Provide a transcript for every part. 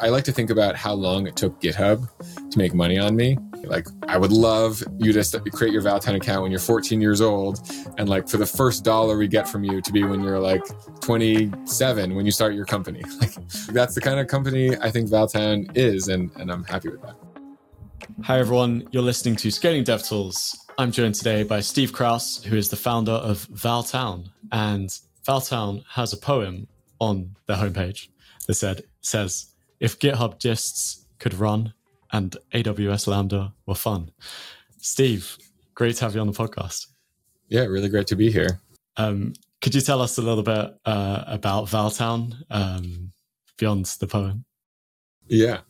I like to think about how long it took GitHub to make money on me. Like, I would love you to create your Valtown account when you're 14 years old, and like for the first dollar we get from you to be when you're like 27 when you start your company. Like, that's the kind of company I think Valtown is, and, and I'm happy with that. Hi, everyone. You're listening to Scaling DevTools. I'm joined today by Steve Krouse, who is the founder of Valtown. And Valtown has a poem on their homepage that said, says, if GitHub gists could run and AWS Lambda were fun. Steve, great to have you on the podcast. Yeah, really great to be here. Um, could you tell us a little bit uh, about Valtown um, beyond the poem? Yeah.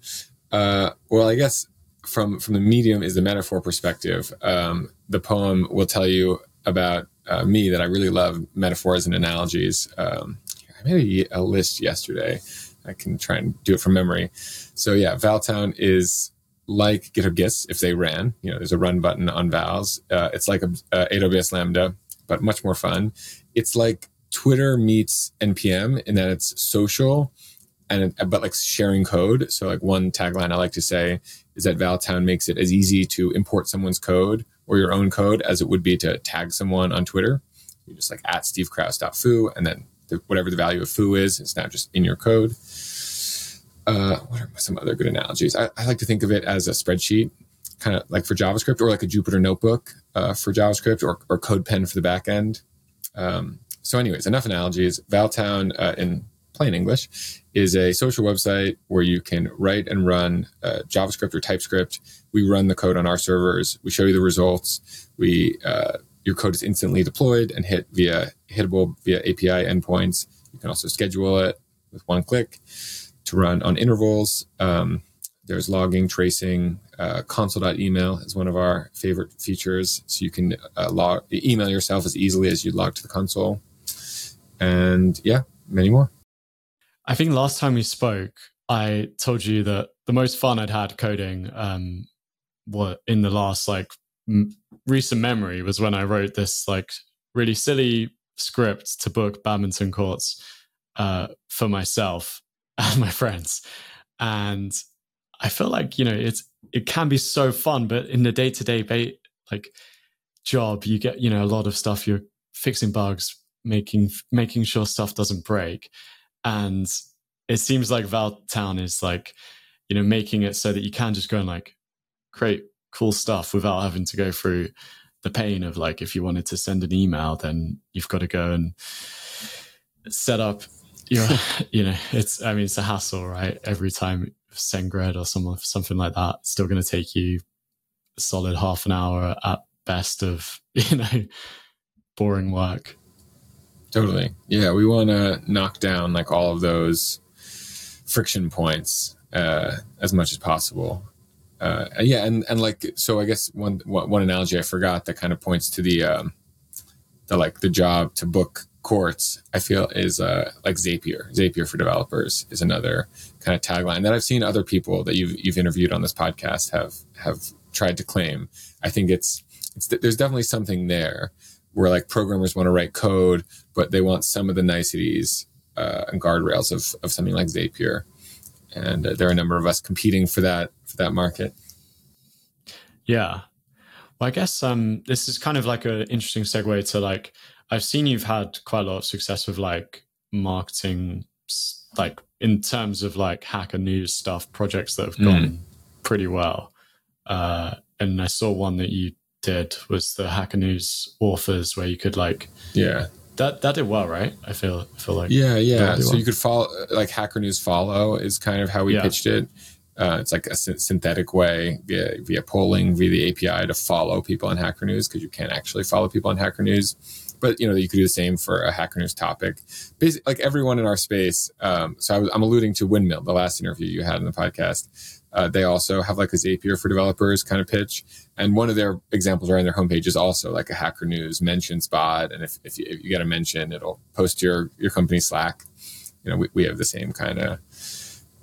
Uh, well, I guess from from the medium is the metaphor perspective. Um, the poem will tell you about uh, me that I really love metaphors and analogies. Um, I made a, a list yesterday I can try and do it from memory. So yeah, Valtown is like GitHub Gist if they ran. You know, there's a run button on Vals. Uh, it's like a, a AWS Lambda, but much more fun. It's like Twitter meets npm in that it's social and but like sharing code. So like one tagline I like to say is that Valtown makes it as easy to import someone's code or your own code as it would be to tag someone on Twitter. You just like at stevekrouse.foo and then the, whatever the value of foo is, it's now just in your code. Uh, what are some other good analogies? I, I, like to think of it as a spreadsheet, kind of like for JavaScript, or like a Jupyter notebook uh, for JavaScript, or, or CodePen for the backend. Um, so, anyways, enough analogies. Valtown, uh, in plain English, is a social website where you can write and run uh, JavaScript or TypeScript. We run the code on our servers. We show you the results. We uh, your code is instantly deployed and hit via hittable via API endpoints. You can also schedule it with one click to run on intervals. Um, there's logging, tracing. Uh, console.email is one of our favorite features. So you can uh, log, email yourself as easily as you log to the console. And yeah, many more. I think last time we spoke, I told you that the most fun I'd had coding um, what in the last like recent memory was when I wrote this like really silly script to book badminton courts uh, for myself and my friends, and I feel like you know it's it can be so fun, but in the day to day like job, you get you know a lot of stuff. You're fixing bugs, making making sure stuff doesn't break, and it seems like Valtown is like you know making it so that you can just go and like create cool stuff without having to go through the pain of like if you wanted to send an email then you've got to go and set up your you know it's i mean it's a hassle right? Every time SendGrid or some, something like that it's still going to take you a solid half an hour at best of you know boring work. Totally. Yeah we want to knock down like all of those friction points uh, as much as possible uh, yeah, and and like so, I guess one one analogy I forgot that kind of points to the um, the like the job to book courts. I feel is uh, like Zapier. Zapier for developers is another kind of tagline that I've seen other people that you've you've interviewed on this podcast have have tried to claim. I think it's it's there's definitely something there where like programmers want to write code, but they want some of the niceties uh, and guardrails of of something like Zapier and uh, there are a number of us competing for that for that market. Yeah, well, I guess um, this is kind of like an interesting segue to like I've seen you've had quite a lot of success with like marketing, like in terms of like hacker news stuff, projects that have gone mm. pretty well. Uh, and I saw one that you did was the hacker news authors where you could like yeah that that did well, right? I feel I feel like yeah, yeah. So well. you could follow like Hacker News Follow is kind of how we yeah. pitched it. Uh, it's like a synthetic way via via polling via the API to follow people on Hacker News because you can't actually follow people on Hacker News. But you know you could do the same for a Hacker News topic. Basically, like everyone in our space. Um, so I was, I'm alluding to Windmill, the last interview you had in the podcast. Uh, they also have like a Zapier for developers kind of pitch. And one of their examples on their homepage is also like a Hacker News mention spot. And if, if, you, if you get a mention, it'll post your, your company Slack. You know, we, we have the same kind of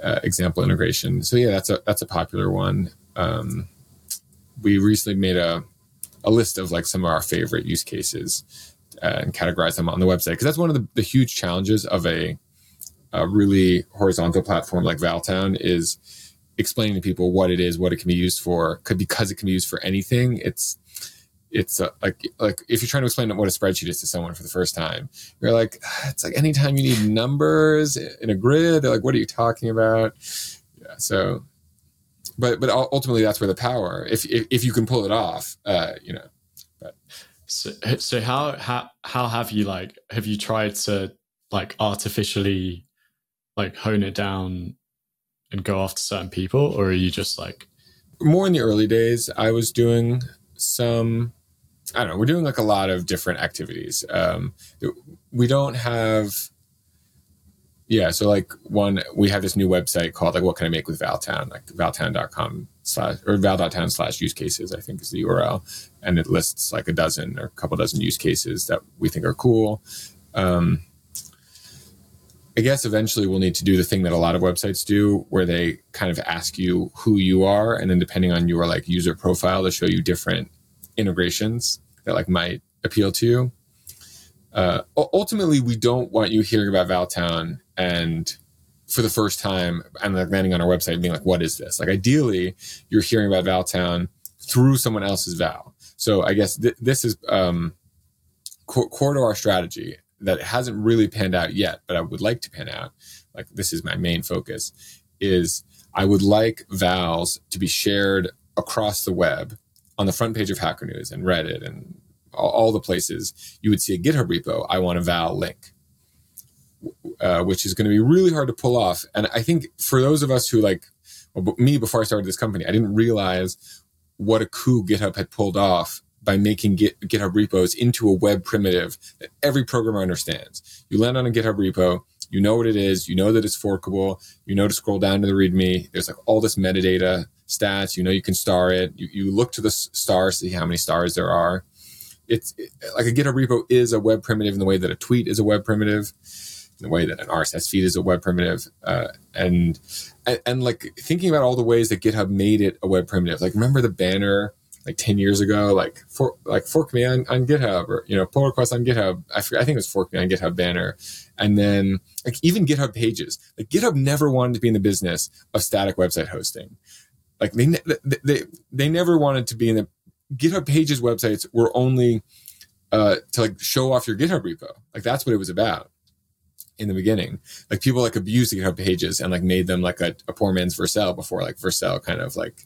uh, example integration. So yeah, that's a, that's a popular one. Um, we recently made a, a list of like some of our favorite use cases uh, and categorize them on the website. Cause that's one of the, the huge challenges of a, a really horizontal platform like Valtown is explaining to people what it is, what it can be used for, could because it can be used for anything. It's it's uh, like like if you're trying to explain what a spreadsheet is to someone for the first time, you're like, it's like anytime you need numbers in a grid, they're like, what are you talking about? Yeah, so, but but ultimately that's where the power, if if, if you can pull it off, uh, you know. But so so how how how have you like have you tried to like artificially like hone it down and go after certain people, or are you just like more in the early days? I was doing some I don't know. We're doing like a lot of different activities. Um, we don't have, yeah. So like one, we have this new website called like What Can I Make with Valtown? Like valtown.com slash or val.town slash use cases. I think is the URL, and it lists like a dozen or a couple dozen use cases that we think are cool. Um, I guess eventually we'll need to do the thing that a lot of websites do, where they kind of ask you who you are, and then depending on your like user profile, they show you different integrations that like might appeal to you. Uh, ultimately, we don't want you hearing about Valtown and for the first time and like landing on our website and being like, "What is this?" Like, ideally, you're hearing about Valtown through someone else's Val. So, I guess th- this is um, core, core to our strategy that hasn't really panned out yet, but I would like to pan out. Like, this is my main focus. Is I would like Vals to be shared across the web on the front page of Hacker News and Reddit and all, all the places, you would see a GitHub repo, I want a val link, uh, which is going to be really hard to pull off. And I think for those of us who like, well, me before I started this company, I didn't realize what a coup GitHub had pulled off by making Git, GitHub repos into a web primitive that every programmer understands. You land on a GitHub repo, you know what it is, you know that it's forkable, you know to scroll down to the README. There's like all this metadata stats. You know, you can star it. You, you look to the stars, see how many stars there are. It's it, like a GitHub repo is a web primitive in the way that a tweet is a web primitive, in the way that an RSS feed is a web primitive, uh, and, and and like thinking about all the ways that GitHub made it a web primitive. Like remember the banner like 10 years ago, like for like fork me on, on GitHub or, you know, pull request on GitHub. I, forget, I think it was fork me on GitHub banner. And then like even GitHub pages, like GitHub never wanted to be in the business of static website hosting. Like they they they never wanted to be in the GitHub Pages websites were only uh, to like show off your GitHub repo. Like that's what it was about in the beginning. Like people like abused GitHub Pages and like made them like a, a poor man's Vercel before like Vercel kind of like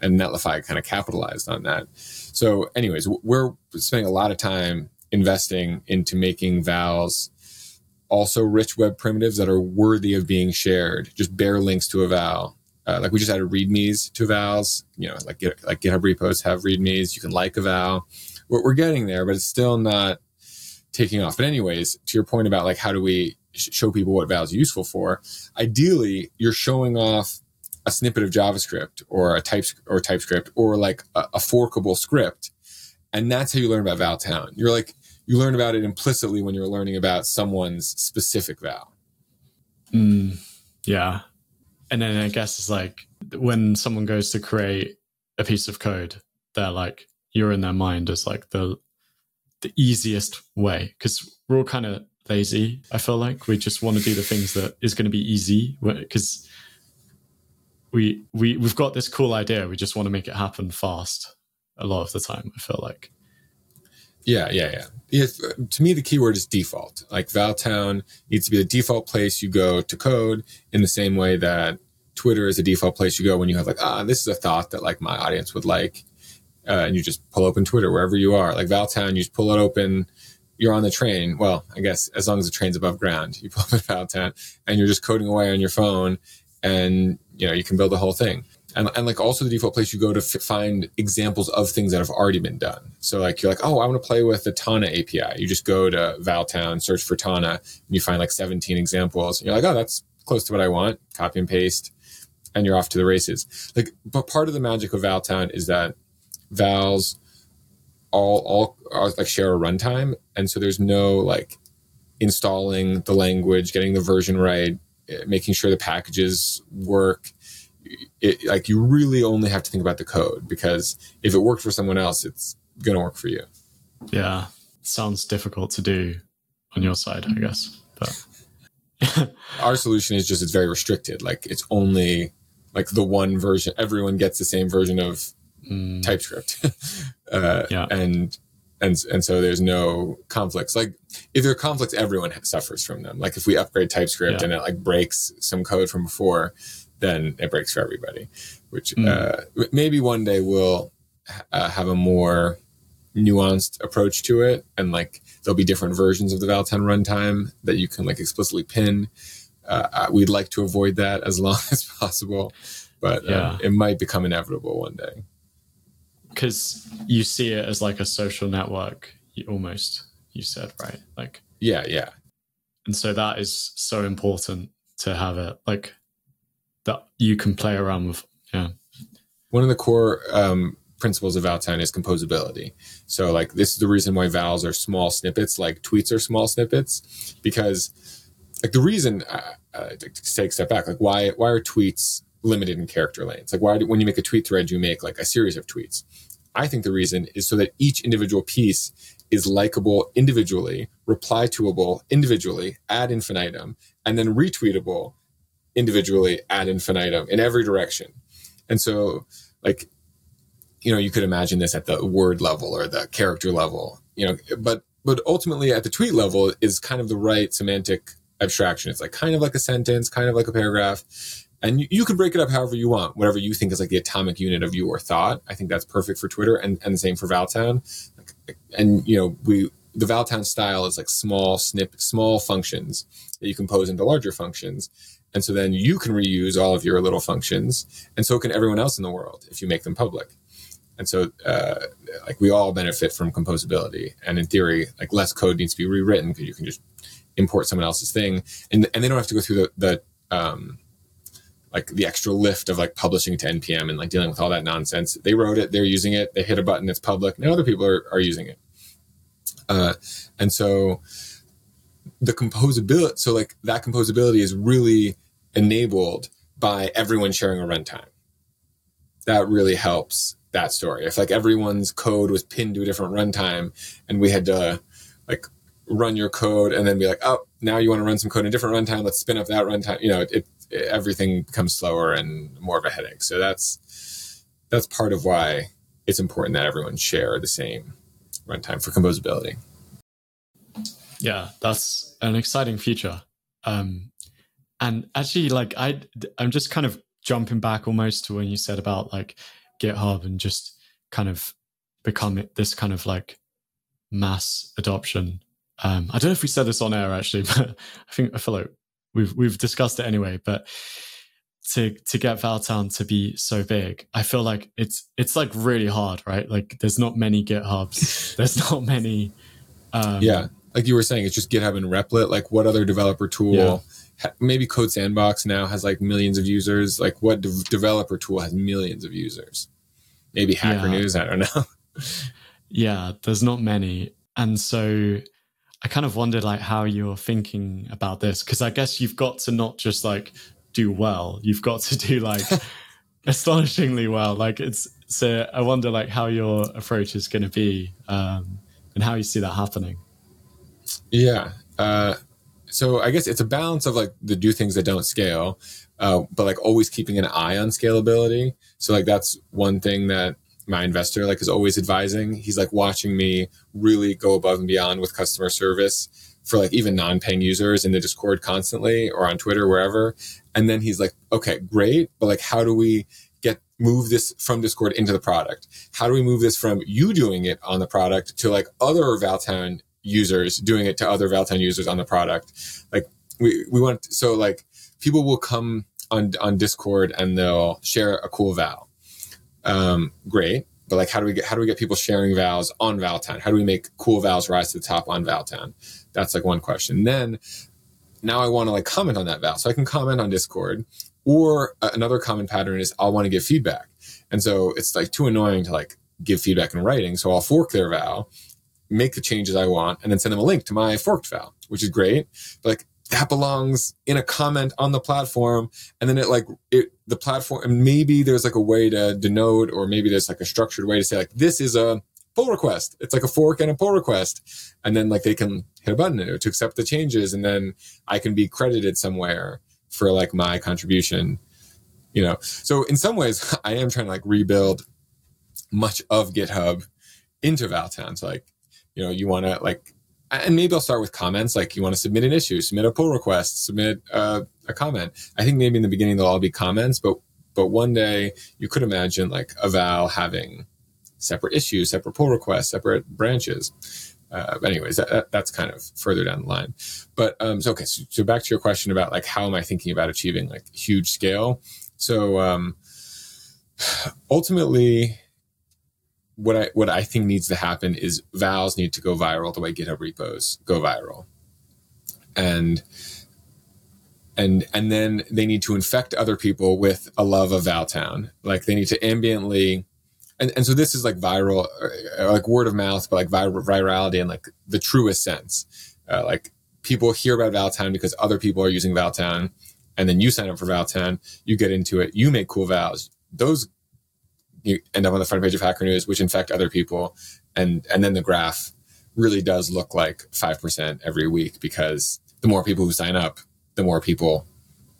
and Netlify kind of capitalized on that. So, anyways, we're spending a lot of time investing into making vals also rich web primitives that are worthy of being shared. Just bare links to a val uh, like we just added readmes to vals. You know, like like GitHub repos have readmes. You can like a val. We're, we're getting there, but it's still not taking off. But anyways, to your point about like how do we show people what val is useful for? Ideally, you're showing off a snippet of JavaScript or a type or TypeScript or like a, a forkable script, and that's how you learn about Valtown. You're like you learn about it implicitly when you're learning about someone's specific val. Mm, yeah, and then I guess it's like when someone goes to create a piece of code, they're like you're in their mind as like the the easiest way because we're all kind of lazy. I feel like we just want to do the things that is going to be easy because we we we've got this cool idea. We just want to make it happen fast. A lot of the time, I feel like. Yeah, yeah, yeah. yeah to me, the keyword is default. Like Valtown needs to be the default place you go to code in the same way that Twitter is a default place you go when you have like, ah, this is a thought that like my audience would like. Uh, and you just pull open Twitter wherever you are. Like Valtown, you just pull it open. You're on the train. Well, I guess as long as the train's above ground, you pull open Valtown and you're just coding away on your phone and, you know, you can build the whole thing and, and like also the default place you go to f- find examples of things that have already been done. So like you're like, oh, I want to play with the Tana API. You just go to Valtown, search for Tana, and you find like 17 examples. And you're like, oh, that's close to what I want. Copy and paste, and you're off to the races. Like, but part of the magic of Valtown is that Vals all all are like share a runtime, and so there's no like installing the language, getting the version right, eh, making sure the packages work it, like you really only have to think about the code because if it worked for someone else, it's going to work for you. Yeah. Sounds difficult to do on your side, I guess. But our solution is just it's very restricted. Like it's only like the one version. Everyone gets the same version of mm. TypeScript. uh, yeah. And and and so there's no conflicts. Like if there are conflicts, everyone suffers from them. Like if we upgrade TypeScript yeah. and it like breaks some code from before, then it breaks for everybody. Which mm. uh, maybe one day we'll uh, have a more nuanced approach to it, and like there'll be different versions of the Valtown runtime that you can like explicitly pin. Uh, uh we'd like to avoid that as long as possible, but yeah. um, it might become inevitable one day because you see it as like a social network almost you said right like yeah yeah and so that is so important to have it like that you can play around with yeah one of the core um, principles of Valtown is composability. So like this is the reason why vals are small snippets, like tweets are small snippets, because like the reason uh, uh, to take a step back, like why why are tweets limited in character lanes? Like why do, when you make a tweet thread, you make like a series of tweets. I think the reason is so that each individual piece is likable individually, reply toable individually ad infinitum, and then retweetable individually ad infinitum in every direction. And so, like, you know, you could imagine this at the word level or the character level, you know, but but ultimately at the tweet level is kind of the right semantic abstraction. It's like kind of like a sentence, kind of like a paragraph and you, you can break it up however you want, whatever you think is like the atomic unit of your thought. I think that's perfect for Twitter, and and the same for Valtown. And you know, we the Valtown style is like small snip, small functions that you compose into larger functions. And so then you can reuse all of your little functions, and so can everyone else in the world if you make them public. And so, uh, like we all benefit from composability. And in theory, like less code needs to be rewritten because you can just import someone else's thing, and and they don't have to go through the the um, like the extra lift of like publishing to npm and like dealing with all that nonsense they wrote it they're using it they hit a button it's public and other people are, are using it uh, and so the composability so like that composability is really enabled by everyone sharing a runtime that really helps that story if like everyone's code was pinned to a different runtime and we had to like run your code and then be like oh now you want to run some code in a different runtime let's spin up that runtime you know it, everything becomes slower and more of a headache. So that's that's part of why it's important that everyone share the same runtime for composability. Yeah, that's an exciting feature. Um, and actually, like I, I'm just kind of jumping back almost to when you said about like GitHub and just kind of become this kind of like mass adoption. Um, I don't know if we said this on air actually, but I think I feel like we've we've discussed it anyway, but to to get Valtown to be so big, I feel like it's it's like really hard, right? Like there's not many GitHubs, there's not many. Um, yeah, like you were saying, it's just GitHub and Replit. Like what other developer tool? Yeah. Maybe Code Sandbox now has like millions of users. Like what de- developer tool has millions of users? Maybe Hacker yeah. News. I don't know. yeah, there's not many, and so I kind of wondered like how you're thinking about this because I guess you've got to not just like do well, you've got to do like astonishingly well. Like it's so I wonder like how your approach is going to be um, and how you see that happening. Yeah. Uh, so I guess it's a balance of like the do things that don't scale, uh, but like always keeping an eye on scalability. So like that's one thing that my investor like is always advising he's like watching me really go above and beyond with customer service for like even non-paying users in the discord constantly or on twitter wherever and then he's like okay great but like how do we get move this from discord into the product how do we move this from you doing it on the product to like other valtown users doing it to other valtown users on the product like we, we want so like people will come on on discord and they'll share a cool val um, great. But like, how do we get how do we get people sharing vals on Valtown? How do we make cool vals rise to the top on Valtown? That's like one question. Then now I want to like comment on that val, so I can comment on Discord. Or another common pattern is I'll want to give feedback, and so it's like too annoying to like give feedback in writing. So I'll fork their val, make the changes I want, and then send them a link to my forked file, which is great. But like that belongs in a comment on the platform and then it like it the platform and maybe there's like a way to denote or maybe there's like a structured way to say like this is a pull request. It's like a fork and a pull request. And then like they can hit a button to accept the changes. And then I can be credited somewhere for like my contribution, you know? So in some ways I am trying to like rebuild much of GitHub into Valtown. So like, you know, you want to like, and maybe I'll start with comments. Like you want to submit an issue, submit a pull request, submit uh, a comment. I think maybe in the beginning they'll all be comments, but but one day you could imagine like a Val having separate issues, separate pull requests, separate branches. Uh, anyways, that, that's kind of further down the line. But um, so okay, so, so, back to your question about like how am I thinking about achieving like huge scale? So um, ultimately, what I what I think needs to happen is vals need to go viral the way GitHub repos go viral, and and and then they need to infect other people with a love of Valtown. Like they need to ambiently, and, and so this is like viral, uh, like word of mouth, but like vir- virality in like the truest sense. Uh, like people hear about Valtown because other people are using Valtown, and then you sign up for Valtown, you get into it, you make cool vals. Those you end up on the front page of Hacker News, which infect other people, and and then the graph really does look like five percent every week because the more people who sign up, the more people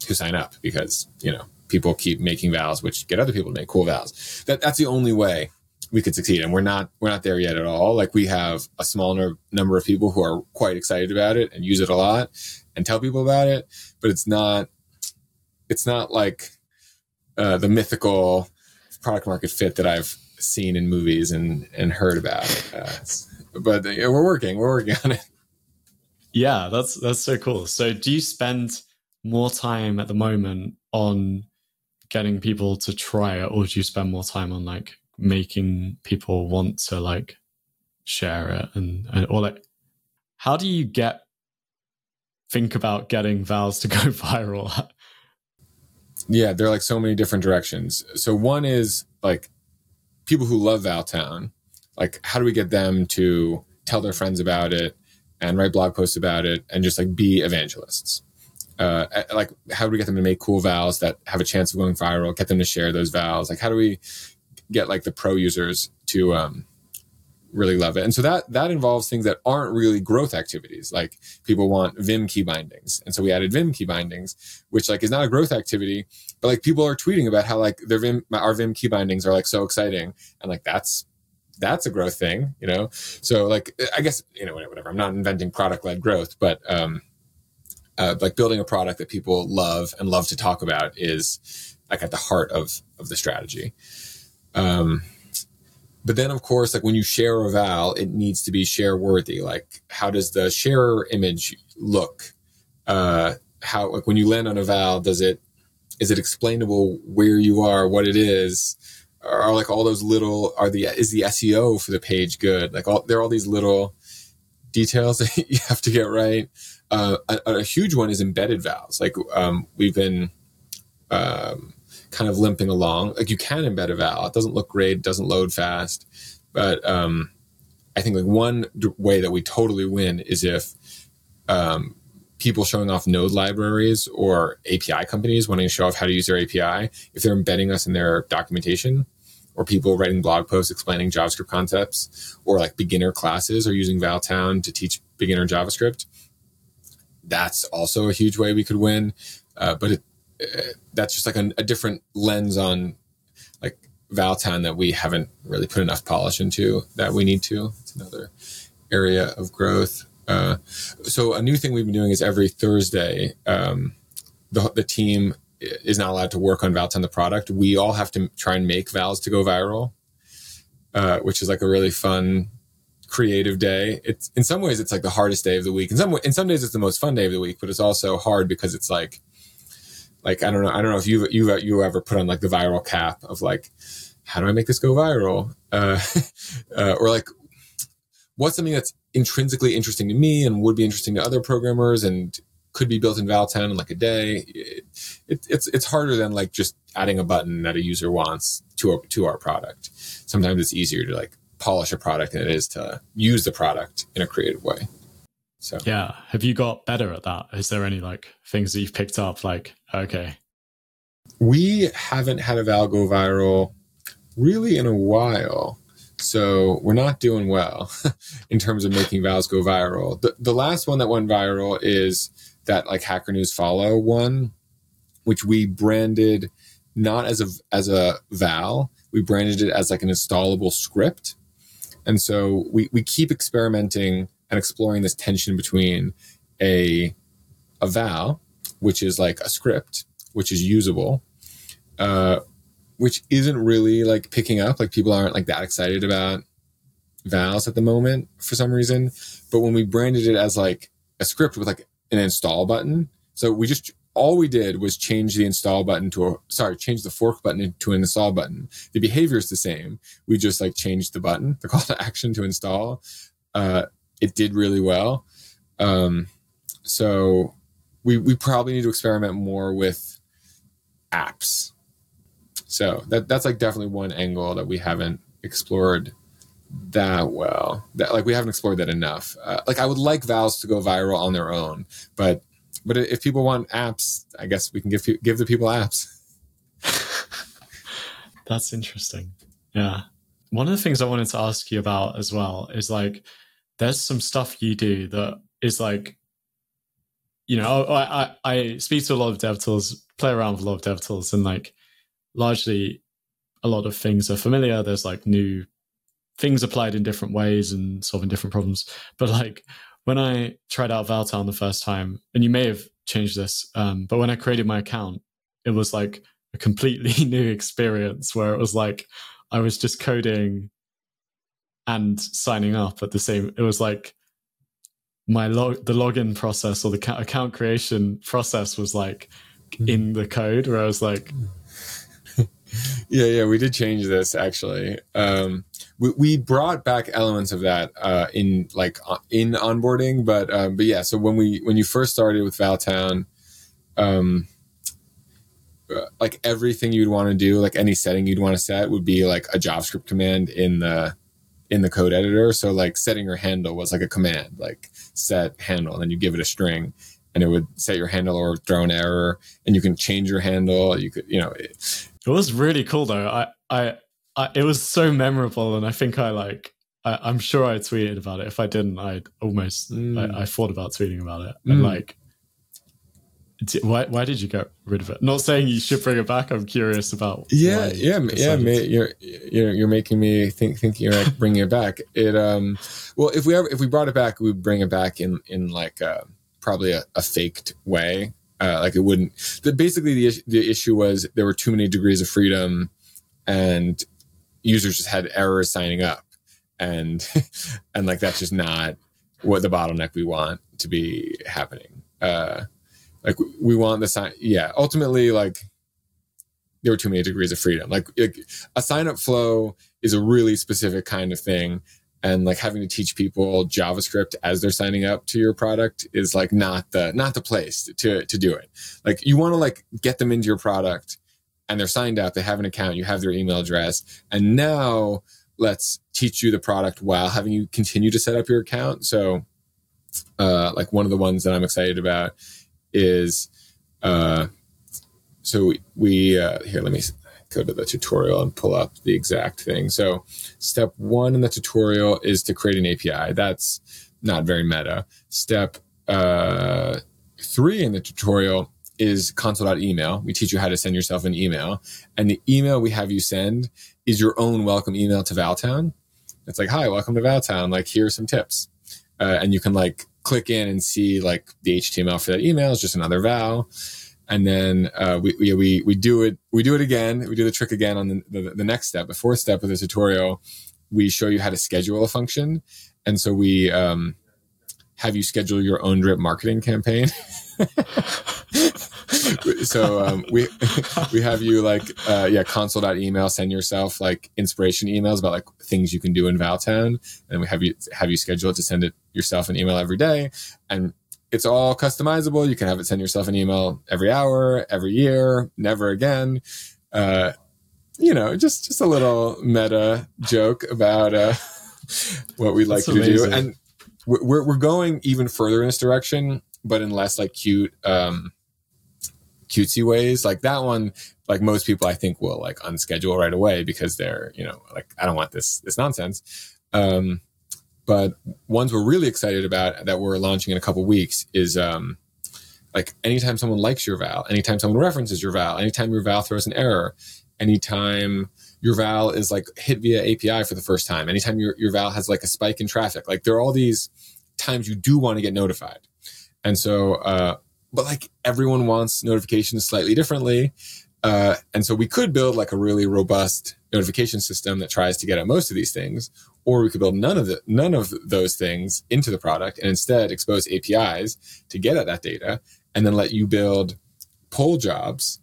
who sign up because you know people keep making vals, which get other people to make cool vals. that that's the only way we could succeed. And we're not we're not there yet at all. Like we have a small number of people who are quite excited about it and use it a lot and tell people about it but it's not it's not like uh, the mythical product market fit that i've seen in movies and and heard about uh, but uh, we're working we're working on it yeah, that's that's so cool. So do you spend more time at the moment on getting people to try it or do you spend more time on like making people want to like share it and, and or like how do you get think about getting vals to go viral? Yeah, there are like so many different directions. So one is like people who love Valtown, like how do we get them to tell their friends about it and write blog posts about it and just like be evangelists. Uh, like how do we get them to make cool vals that have a chance of going viral? Get them to share those vals. Like how do we get like the pro users to um, really love it? And so that that involves things that aren't really growth activities. Like people want Vim key bindings, and so we added Vim key bindings, which like is not a growth activity, but like people are tweeting about how like their Vim our Vim key bindings are like so exciting, and like that's that's a growth thing, you know? So like, I guess, you know, whatever, I'm not inventing product led growth, but, um, uh, like building a product that people love and love to talk about is like at the heart of, of the strategy. Um, but then of course, like when you share a val, it needs to be share worthy. Like how does the sharer image look? Uh, how, like when you land on a val, does it, is it explainable where you are, what it is? are like all those little are the is the SEO for the page good? Like all there are all these little details that you have to get right. Uh, a, a, huge one is embedded vals. Like um, we've been um, kind of limping along. Like you can embed a val. It doesn't look great. Doesn't load fast. But um, I think like one way that we totally win is if um, people showing off node libraries or API companies wanting to show off how to use their API, if they're embedding us in their documentation, or people writing blog posts explaining JavaScript concepts, or like beginner classes are using Valtown to teach beginner JavaScript. That's also a huge way we could win. Uh, but it, that's just like a, a, different lens on like Valtown that we haven't really put enough polish into that we need to. It's another area of growth. Uh, so a new thing we've been doing is every Thursday, um, the, the team is not allowed to work on Valtown the product. We all have to try and make vals to go viral, uh, which is like a really fun, creative day. It's in some ways it's like the hardest day of the week. In some in some days it's the most fun day of the week, but it's also hard because it's like, like I don't know, I don't know if you you you ever put on like the viral cap of like, how do I make this go viral, uh, uh, or like, what's something that's intrinsically interesting to me and would be interesting to other programmers and could be built in Valtown in like a day. It, it, it's it's harder than like just adding a button that a user wants to to our product. Sometimes it's easier to like polish a product than it is to use the product in a creative way. So yeah, have you got better at that? Is there any like things that you've picked up? Like okay, we haven't had a Val go viral really in a while. So we're not doing well in terms of making vals go viral. The, the last one that went viral is that like Hacker News Follow one, which we branded not as a as a val, we branded it as like an installable script. And so we, we keep experimenting and exploring this tension between a a val, which is like a script, which is usable, uh, which isn't really like picking up. Like people aren't like that excited about vals at the moment for some reason. But when we branded it as like a script with like an install button, so we just all we did was change the install button to a sorry, change the fork button to an install button. The behavior is the same. We just like changed the button, the call to action to install. Uh, it did really well. Um, so we we probably need to experiment more with apps. So that that's like definitely one angle that we haven't explored that well. That like we haven't explored that enough. Uh, like I would like vals to go viral on their own, but but if people want apps, I guess we can give give the people apps. That's interesting. Yeah. One of the things I wanted to ask you about as well is like there's some stuff you do that is like you know, I, I, I speak to a lot of dev tools, play around with a lot of dev tools, and like largely a lot of things are familiar. There's like new things applied in different ways and solving different problems. But like when I tried out Valtown the first time, and you may have changed this, um, but when I created my account, it was like a completely new experience where it was like I was just coding and signing up at the same. It was like my log the login process or the account creation process was like mm. in the code where I was like yeah yeah we did change this actually um, we, we brought back elements of that uh, in like uh, in onboarding but um, but yeah so when we when you first started with valtown um uh, like everything you'd want to do like any setting you'd want to set would be like a javascript command in the in the code editor. So like setting your handle was like a command, like set handle, and then you give it a string and it would set your handle or throw an error and you can change your handle. You could, you know, it, it was really cool though. I, I, I, it was so memorable. And I think I like, I, am sure I tweeted about it. If I didn't, I'd almost, mm. I, I, thought about tweeting about it. And mm. like, why why did you get rid of it? Not saying you should bring it back. I'm curious about. Yeah, yeah, yeah. you're you're you're making me think think you're like bringing it back. It um, well, if we ever if we brought it back, we'd bring it back in in like uh, probably a, a faked way. Uh, like it wouldn't. The, basically, the the issue was there were too many degrees of freedom, and users just had errors signing up, and and like that's just not what the bottleneck we want to be happening. Uh, like we want the sign yeah ultimately like there were too many degrees of freedom. Like, like a sign up flow is a really specific kind of thing. And like having to teach people javascript as they're signing up to your product is like not the not the place to to do it. Like you want to like get them into your product and they're signed up they have an account you have their email address and now let's teach you the product while having you continue to set up your account. So uh, like one of the ones that i'm excited about is uh, so we, we uh, here let me go to the tutorial and pull up the exact thing. So step one in the tutorial is to create an api that's not very meta. Step uh, three in the tutorial is console.email we teach you how to send yourself an email. And the email we have you send is your own welcome email to valtown. It's like hi welcome to valtown. Like here are some tips. Uh, and you can like click in and see like the HTML for that email is just another val. And then uh, we, we, we, we do it, we do it again. We do the trick again on the, the, the next step, the fourth step of the tutorial. We show you how to schedule a function. And so we um, have you schedule your own drip marketing campaign. so um, we we have you like uh, yeah console.email send yourself like inspiration emails about like things you can do in Valtown. And we have you have you schedule it to send it yourself an email every day. And it's all customizable. You can have it send yourself an email every hour every year never again. Uh, you know just just a little meta joke about uh, what we'd like That's to amazing. do and we're, we're going even further in this direction but in less like cute um, cutesy ways. Like that one, like most people, I think will like unschedule right away because they're, you know, like I don't want this this nonsense. Um, but ones we're really excited about that we're launching in a couple weeks is um, like anytime someone likes your val, anytime someone references your val, anytime your val throws an error, anytime your val is like hit via API for the first time, anytime your, your val has like a spike in traffic, like there are all these times you do want to get notified. And so, uh, but like everyone wants notifications slightly differently. Uh, and so we could build like a really robust notification system that tries to get at most of these things, or we could build none of the none of those things into the product and instead expose APIs to get at that data, and then let you build pull jobs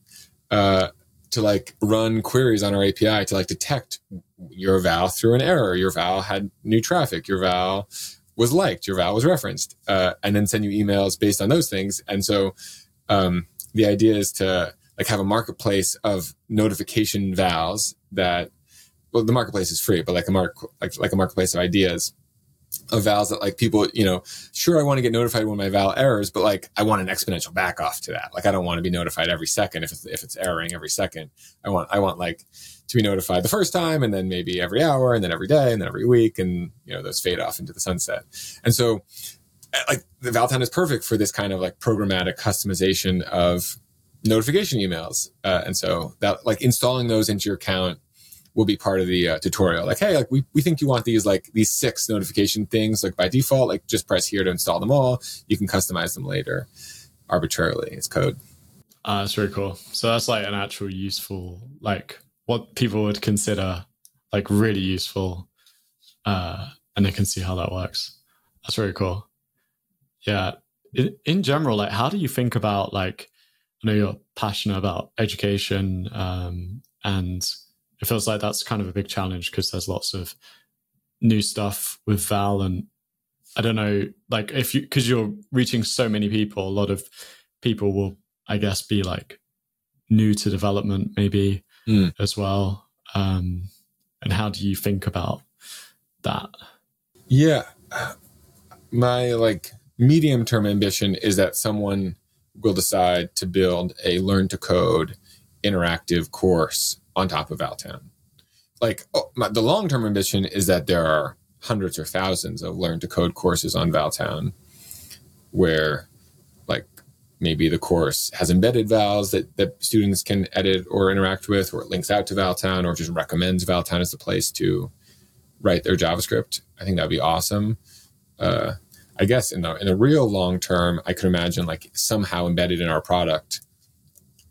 uh, to like run queries on our API to like detect your val threw an error. Your val had new traffic. Your val was liked. Your val was referenced, uh, and then send you emails based on those things. And so um, the idea is to like have a marketplace of notification vals that well the marketplace is free but like a mark like, like a marketplace of ideas of vals that like people you know sure i want to get notified when my val errors but like i want an exponential back off to that. Like i don't want to be notified every second if it's if it's erroring every second. I want i want like to be notified the first time and then maybe every hour and then every day and then every week and you know those fade off into the sunset. And so like the Valtown is perfect for this kind of like programmatic customization of notification emails. Uh, and so that like installing those into your account will be part of the uh, tutorial. Like, hey, like we, we think you want these like these six notification things like by default, like just press here to install them all. You can customize them later arbitrarily. It's code. Uh, that's very cool. So that's like an actual useful, like what people would consider like really useful. Uh, and they can see how that works. That's very cool. Yeah. In, in general, like how do you think about like I know you're passionate about education, um, and it feels like that's kind of a big challenge because there's lots of new stuff with Val, and I don't know, like if you because you're reaching so many people, a lot of people will, I guess, be like new to development maybe mm. as well. Um, and how do you think about that? Yeah, my like medium term ambition is that someone will decide to build a learn to code interactive course on top of Valtown. Like oh, my, the long term ambition is that there are hundreds or thousands of learn to code courses on Valtown where like maybe the course has embedded vals that, that students can edit or interact with, or it links out to Valtown, or just recommends Valtown as the place to write their JavaScript. I think that'd be awesome. Uh, I guess in the in the real long term, I could imagine like somehow embedded in our product,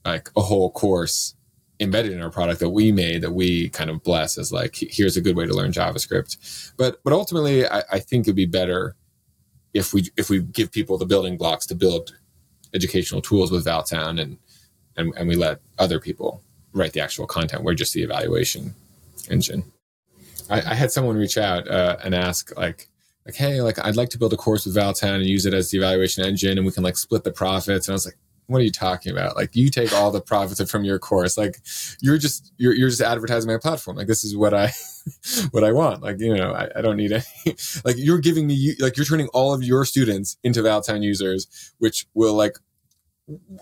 like a whole course embedded in our product that we made that we kind of bless as like here's a good way to learn JavaScript. But but ultimately, I, I think it'd be better if we if we give people the building blocks to build educational tools with Valtown and and, and we let other people write the actual content. We're just the evaluation engine. I, I had someone reach out uh, and ask like like, hey, like I'd like to build a course with Valtown and use it as the evaluation engine, and we can like split the profits. And I was like, what are you talking about? Like you take all the profits from your course. Like you're just you're you're just advertising my platform. Like this is what I what I want. Like you know I, I don't need any. like you're giving me like you're turning all of your students into Valtown users, which will like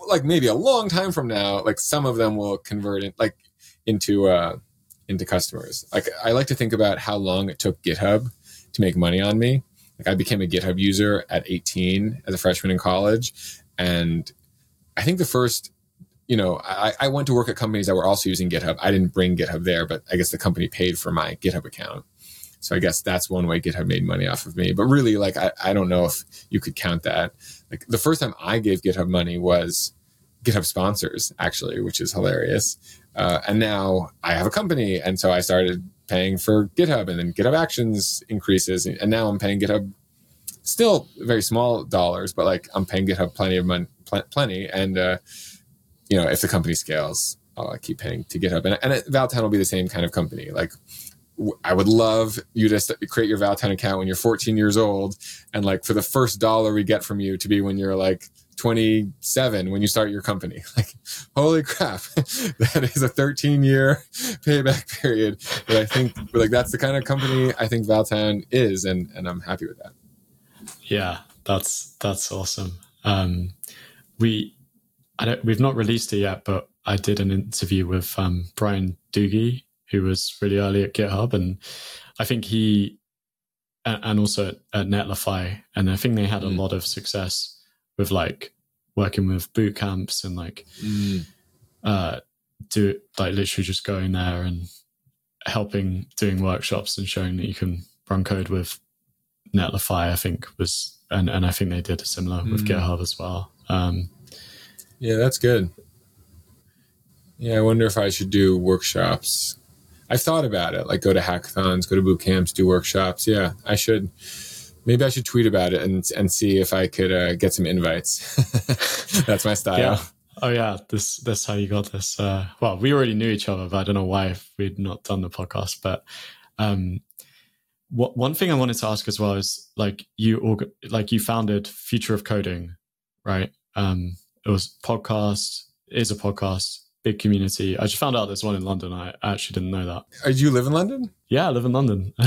like maybe a long time from now, like some of them will convert in, like into uh into customers. Like I like to think about how long it took GitHub to make money on me. Like I became a GitHub user at 18 as a freshman in college. And I think the first, you know, I, I went to work at companies that were also using GitHub. I didn't bring GitHub there, but I guess the company paid for my GitHub account. So I guess that's one way GitHub made money off of me. But really, like, I, I don't know if you could count that. Like, the first time I gave GitHub money was GitHub sponsors, actually, which is hilarious. Uh, and now I have a company. And so I started paying for GitHub, and then GitHub Actions increases, and now I'm paying GitHub still very small dollars, but like I'm paying GitHub plenty of money, pl- plenty, and uh, you know if the company scales, I'll keep paying to GitHub, and, and Valtown will be the same kind of company. Like I would love you to st- create your Valtown account when you're 14 years old, and like for the first dollar we get from you to be when you're like 27 when you start your company. Like, holy crap, that is a 13 year payback period. But I think like that's the kind of company I think Valtown is, and and I'm happy with that. Yeah, that's that's awesome. Um, we I don't, we've not released it yet, but I did an interview with um, Brian Doogie, who was really early at GitHub, and I think he and also at Netlify, and I think they had a mm. lot of success with like working with boot camps and like mm. uh, do like literally just going there and helping doing workshops and showing that you can run code with Netlify. I think was and and I think they did a similar mm. with GitHub as well. Um, yeah, that's good. Yeah, I wonder if I should do workshops I've thought about it, like go to hackathons, go to boot camps, do workshops. Yeah, I should. Maybe I should tweet about it and and see if I could uh, get some invites. That's my style. Yeah. Oh yeah, this this how you got this. Uh, well, we already knew each other, but I don't know why we'd not done the podcast. But um, what one thing I wanted to ask as well is like you org- like you founded Future of Coding, right? Um, it was podcast is a podcast big community. I just found out there's one in London. I actually didn't know that. Uh, do you live in London? Yeah, I live in London.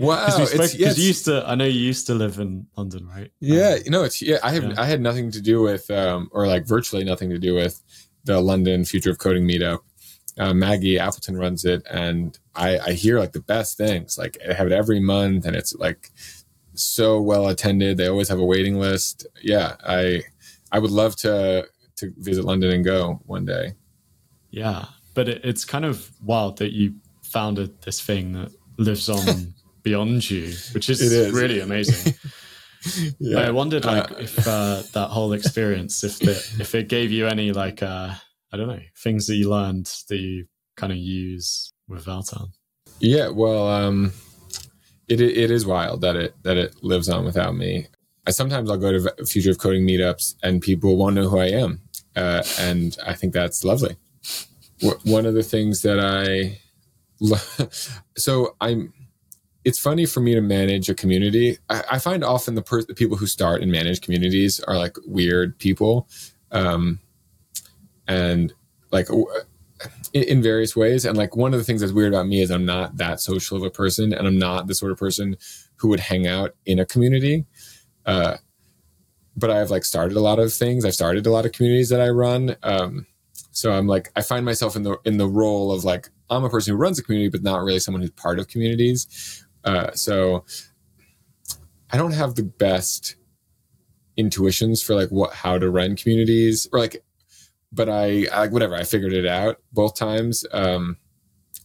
wow, because yeah, you used to. I know you used to live in London, right? Yeah, um, you know, it's yeah. I have yeah. I had nothing to do with, um, or like virtually nothing to do with the London Future of Coding meetup. Uh, Maggie Appleton runs it, and I, I hear like the best things. Like I have it every month, and it's like so well attended. They always have a waiting list. Yeah, I I would love to to visit London and go one day. Yeah, but it, it's kind of wild that you founded this thing that lives on beyond you, which is, is. really amazing. yeah. I wondered, like, uh, if uh, that whole experience, if the, if it gave you any, like, uh, I don't know, things that you learned that you kind of use with Valtown. Yeah, well, um, it it is wild that it that it lives on without me. I sometimes I'll go to Future of Coding meetups and people won't know who I am, uh, and I think that's lovely one of the things that I so I'm it's funny for me to manage a community. I, I find often the, per, the people who start and manage communities are like weird people, um, and like in, in, various ways. And like one of the things that's weird about me is I'm not that social of a person, and I'm not the sort of person who would hang out in a community. Uh, but I've like started a lot of things. I've started a lot of communities that I run. Um, so I'm like, I find myself in the in the role of like I'm a person who runs a community, but not really someone who's part of communities. Uh, so I don't have the best intuitions for like what how to run communities or like, but I, I like whatever I figured it out both times. Um,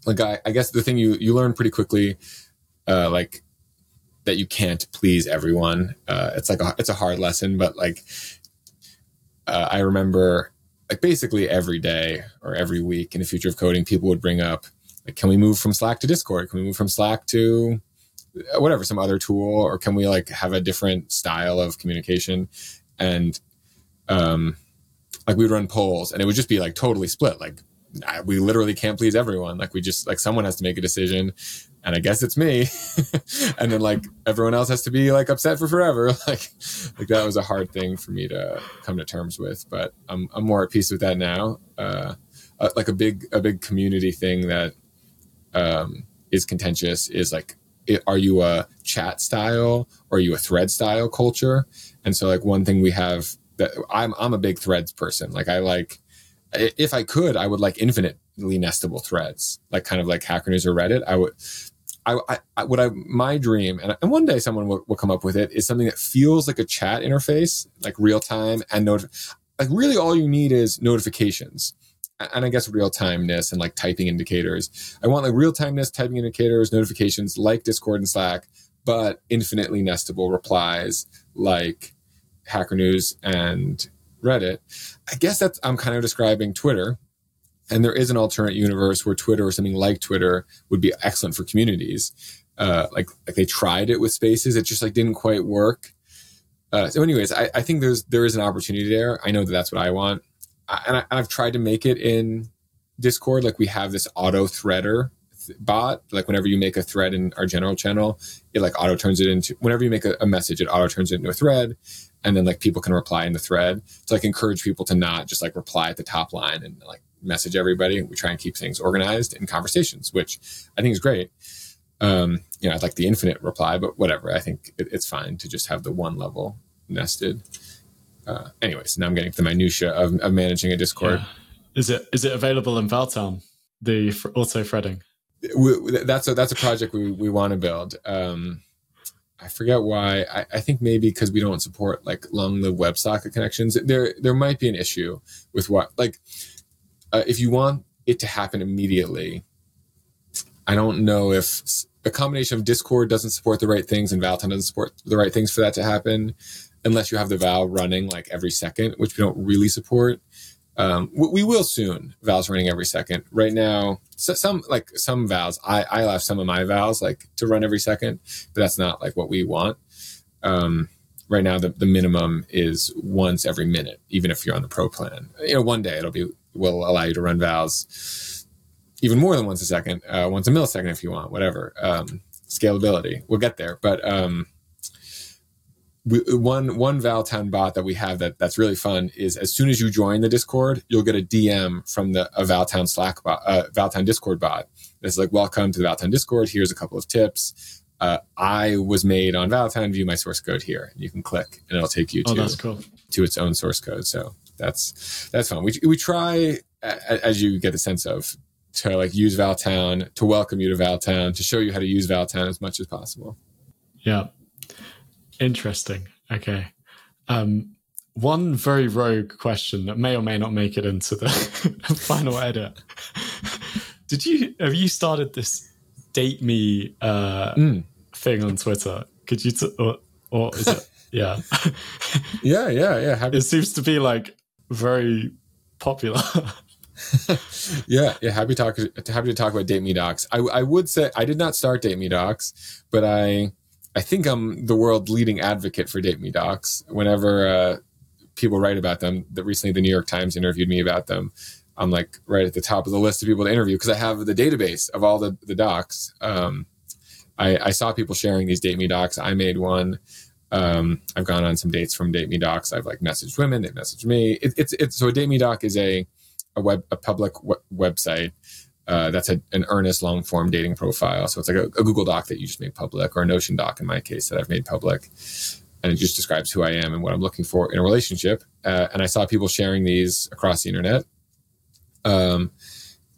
like I, I guess the thing you you learn pretty quickly, uh, like that you can't please everyone. Uh, it's like a, it's a hard lesson, but like uh, I remember like basically every day or every week in the future of coding, people would bring up like, can we move from Slack to Discord? Can we move from Slack to uh, whatever, some other tool, or can we like have a different style of communication? And um, like we'd run polls, and it would just be like totally split. Like we literally can't please everyone. Like we just like someone has to make a decision, and I guess it's me. and then like everyone else has to be like upset for forever. Like like that was a hard thing for me to come to terms with. But I'm I'm more at peace with that now. Uh, uh, like a big a big community thing that um, is contentious is like it, are you a chat style or are you a thread style culture? And so like one thing we have that I'm I'm a big threads person. Like I like if I could, I would like infinitely nestable threads, like kind of like Hacker News or Reddit. I would, I, I, I, my dream, and, and one day someone will, will, come up with it, is something that feels like a chat interface, like real time and not, like really all you need is notifications. And I guess real timeness and like typing indicators. I want like real timeness, typing indicators, notifications like Discord and Slack, but infinitely nestable replies like Hacker News and Reddit. I guess that's, I'm kind of describing Twitter. And there is an alternate universe where Twitter or something like Twitter would be excellent for communities. Uh, like, like they tried it with spaces. It just like didn't quite work. Uh, so anyways, I, I think there's, there is an opportunity there. I know that that's what I want. I, and I, I've tried to make it in Discord. Like we have this auto threader bot like whenever you make a thread in our general channel it like auto turns it into whenever you make a, a, message it auto turns it into a thread and then like people can reply in the thread to like encourage people to not just like reply at the top line and like message everybody we try and keep things organized in conversations which i think is great um you know i'd like the infinite reply but whatever i think it, it's fine to just have the one level nested uh, anyways, now I'm getting to the minutia of, of managing a Discord. Yeah. Is it is it available in Valtown? The auto threading. that's a that's a project we we want to build. Um, I forget why. I, I think maybe because we don't support like long lived WebSocket connections. There there might be an issue with what like uh, if you want it to happen immediately. I don't know if a combination of Discord doesn't support the right things and Valtown doesn't support the right things for that to happen, unless you have the Val running like every second, which we don't really support. Um, we will soon. Val's running every second. Right now, so some like some vals, I I left some of my vals like to run every second, but that's not like what we want. Um, right now, the, the minimum is once every minute, even if you're on the pro plan. You know, one day it'll be will allow you to run vals even more than once a second, uh, once a millisecond if you want, whatever. Um, scalability, we'll get there, but um, we, one one Valtown bot that we have that that's really fun is as soon as you join the Discord, you'll get a DM from the a Valtown Slack bot, uh, Valtown Discord bot. It's like, "Welcome to the Valtown Discord. Here's a couple of tips. Uh, I was made on Valtown. View my source code here. And you can click, and it'll take you oh, to cool. to its own source code. So that's that's fun. We we try as you get the sense of to like use Valtown, to welcome you to Valtown, to show you how to use Valtown as much as possible. Yeah. Interesting. Okay. Um, one very rogue question that may or may not make it into the final edit. Did you have you started this date me uh, mm. thing on Twitter? Could you t- or, or is it yeah yeah yeah yeah happy. it seems to be like very popular yeah yeah happy talk happy to talk about date me docs I, I would say i did not start date me docs but i I think I'm the world leading advocate for Date Me Docs. Whenever uh, people write about them, that recently the New York Times interviewed me about them. I'm like right at the top of the list of people to interview because I have the database of all the the docs. Um, I, I, saw people sharing these Date Me Docs. I made one. Um, I've gone on some dates from Date Me Docs. I've like messaged women. They've messaged me. It, it's it's so a Date Me Doc is a a web a public w- website uh, that's a, an earnest long form dating profile. So it's like a, a, Google Doc that you just make public, or a Notion doc in my case that I've made public, and it just describes who I am and what I'm looking for in a relationship. Uh, and I saw people sharing these across the internet, um,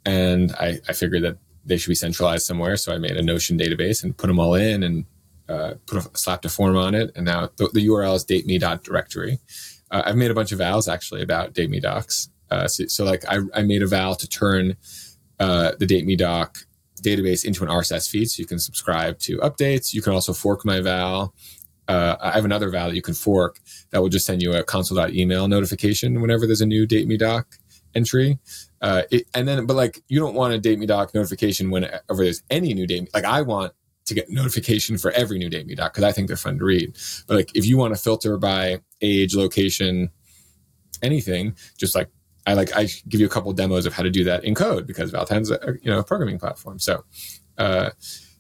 and I, I figured that they should be centralized somewhere. So I made a Notion database and put them all in and uh, put a, slapped a form on it. And now the, the URL is dateme.directory. Uh, I've made a bunch of vals actually about date me docs. Uh, so, so, like I, I made a val to turn uh, the Date Me Doc database into an RSS feed, so you can subscribe to updates. You can also fork my Val. Uh, I have another Val that you can fork that will just send you a console.email notification whenever there's a new Date Me Doc entry. Uh, it, and then, but like, you don't want a Date Me Doc notification whenever there's any new Date Me. Like, I want to get notification for every new Date Me Doc because I think they're fun to read. But like, if you want to filter by age, location, anything, just like I like I give you a couple of demos of how to do that in code because Valtown's a you know a programming platform. So uh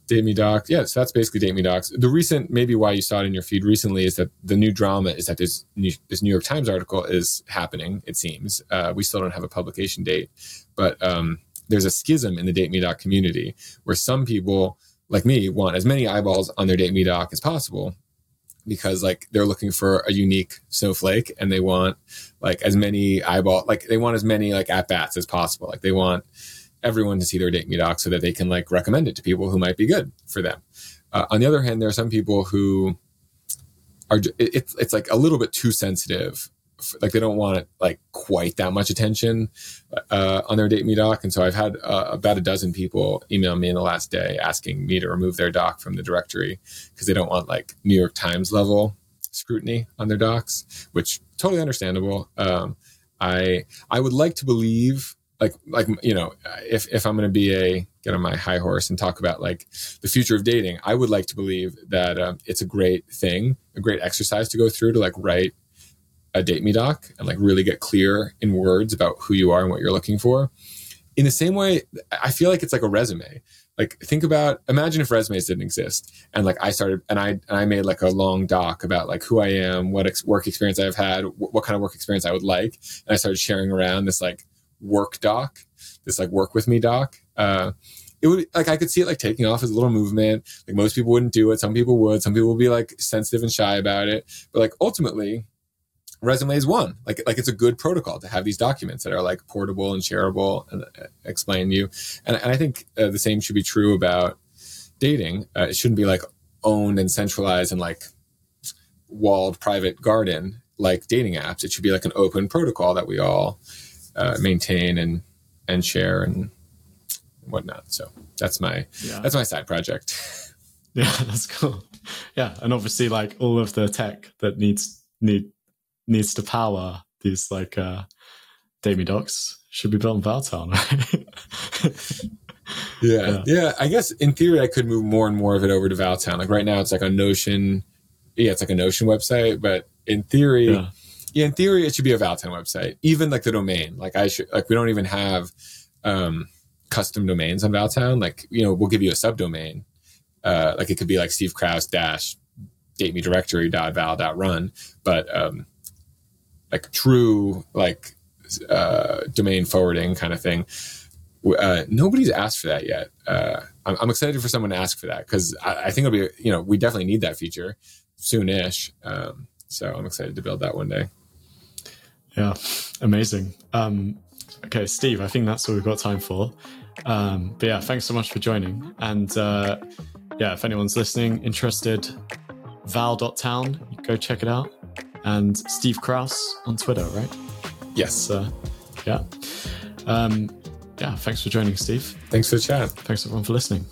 Date Me Docs. Yeah, so that's basically Date Me Docs. The recent, maybe why you saw it in your feed recently, is that the new drama is that this New, this New York Times article is happening. It seems uh, we still don't have a publication date, but um, there's a schism in the Date Me Doc community where some people, like me, want as many eyeballs on their Date Me Doc as possible, because like they're looking for a unique snowflake and they want like as many eyeball like they want as many like at bats as possible. Like they want everyone to see their date me doc so that they can like recommend it to people who might be good for them. Uh, on the other hand there are some people who are it's it's like a little bit too sensitive. Like they don't want like quite that much attention uh, on their date me doc and so i've had uh, about a dozen people email me in the last day asking me to remove their doc from the directory because they don't want like new york times level scrutiny on their docs which totally understandable um, i i would like to believe like like you know if if i'm going to be a get on my high horse and talk about like the future of dating i would like to believe that um, it's a great thing a great exercise to go through to like write a date me doc and like really get clear in words about who you are and what you're looking for. In the same way, I feel like it's like a resume. Like think about imagine if resumes didn't exist and like I started and I and I made like a long doc about like who I am, what ex- work experience I've had, wh- what kind of work experience I would like, and I started sharing around this like work doc, this like work with me doc. Uh, it would like I could see it like taking off as a little movement. Like most people wouldn't do it, some people would, some people would be like sensitive and shy about it, but like ultimately resume is one. Like like it's a good protocol to have these documents that are like portable and shareable and uh, explain you. And, and I think uh, the same should be true about dating. Uh, it shouldn't be like owned and centralized and like walled private garden like dating apps. It should be like an open protocol that we all uh, maintain and and share and whatnot. So that's my yeah. that's my side project. Yeah, that's cool. Yeah, and obviously, like all of the tech that needs need needs to power these like uh docs should be built in Valtown, right? yeah, yeah, yeah. I guess in theory, I could move more and more of it over to Valtown. Like right now, it's like a Notion. Yeah, it's like a Notion website, but in theory, yeah. yeah, in theory, it should be a Valtown website. Even like the domain, like I should, like we don't even have um custom domains on Valtown. Like you know, we'll give you a subdomain uh, like it could be like Steve Krouse dash date me directory dot val dot run, but um, like true like uh, domain forwarding kind of thing. Uh, nobody's asked for that yet. Uh, I'm, I'm, excited for someone to ask for that because I, I, think it'll be, you know, we definitely need that feature soonish. Um, so I'm excited to build that one day. Yeah, amazing. Um, okay, Steve, I think that's all we've got time for. Um, but yeah, thanks so much for joining. And uh, yeah, if anyone's listening, interested, val.town, go check it out. And Steve Krouse on Twitter, right? Yes. Uh, yeah. Um, yeah, thanks for joining, Steve. Thanks for the chat. Thanks everyone for listening.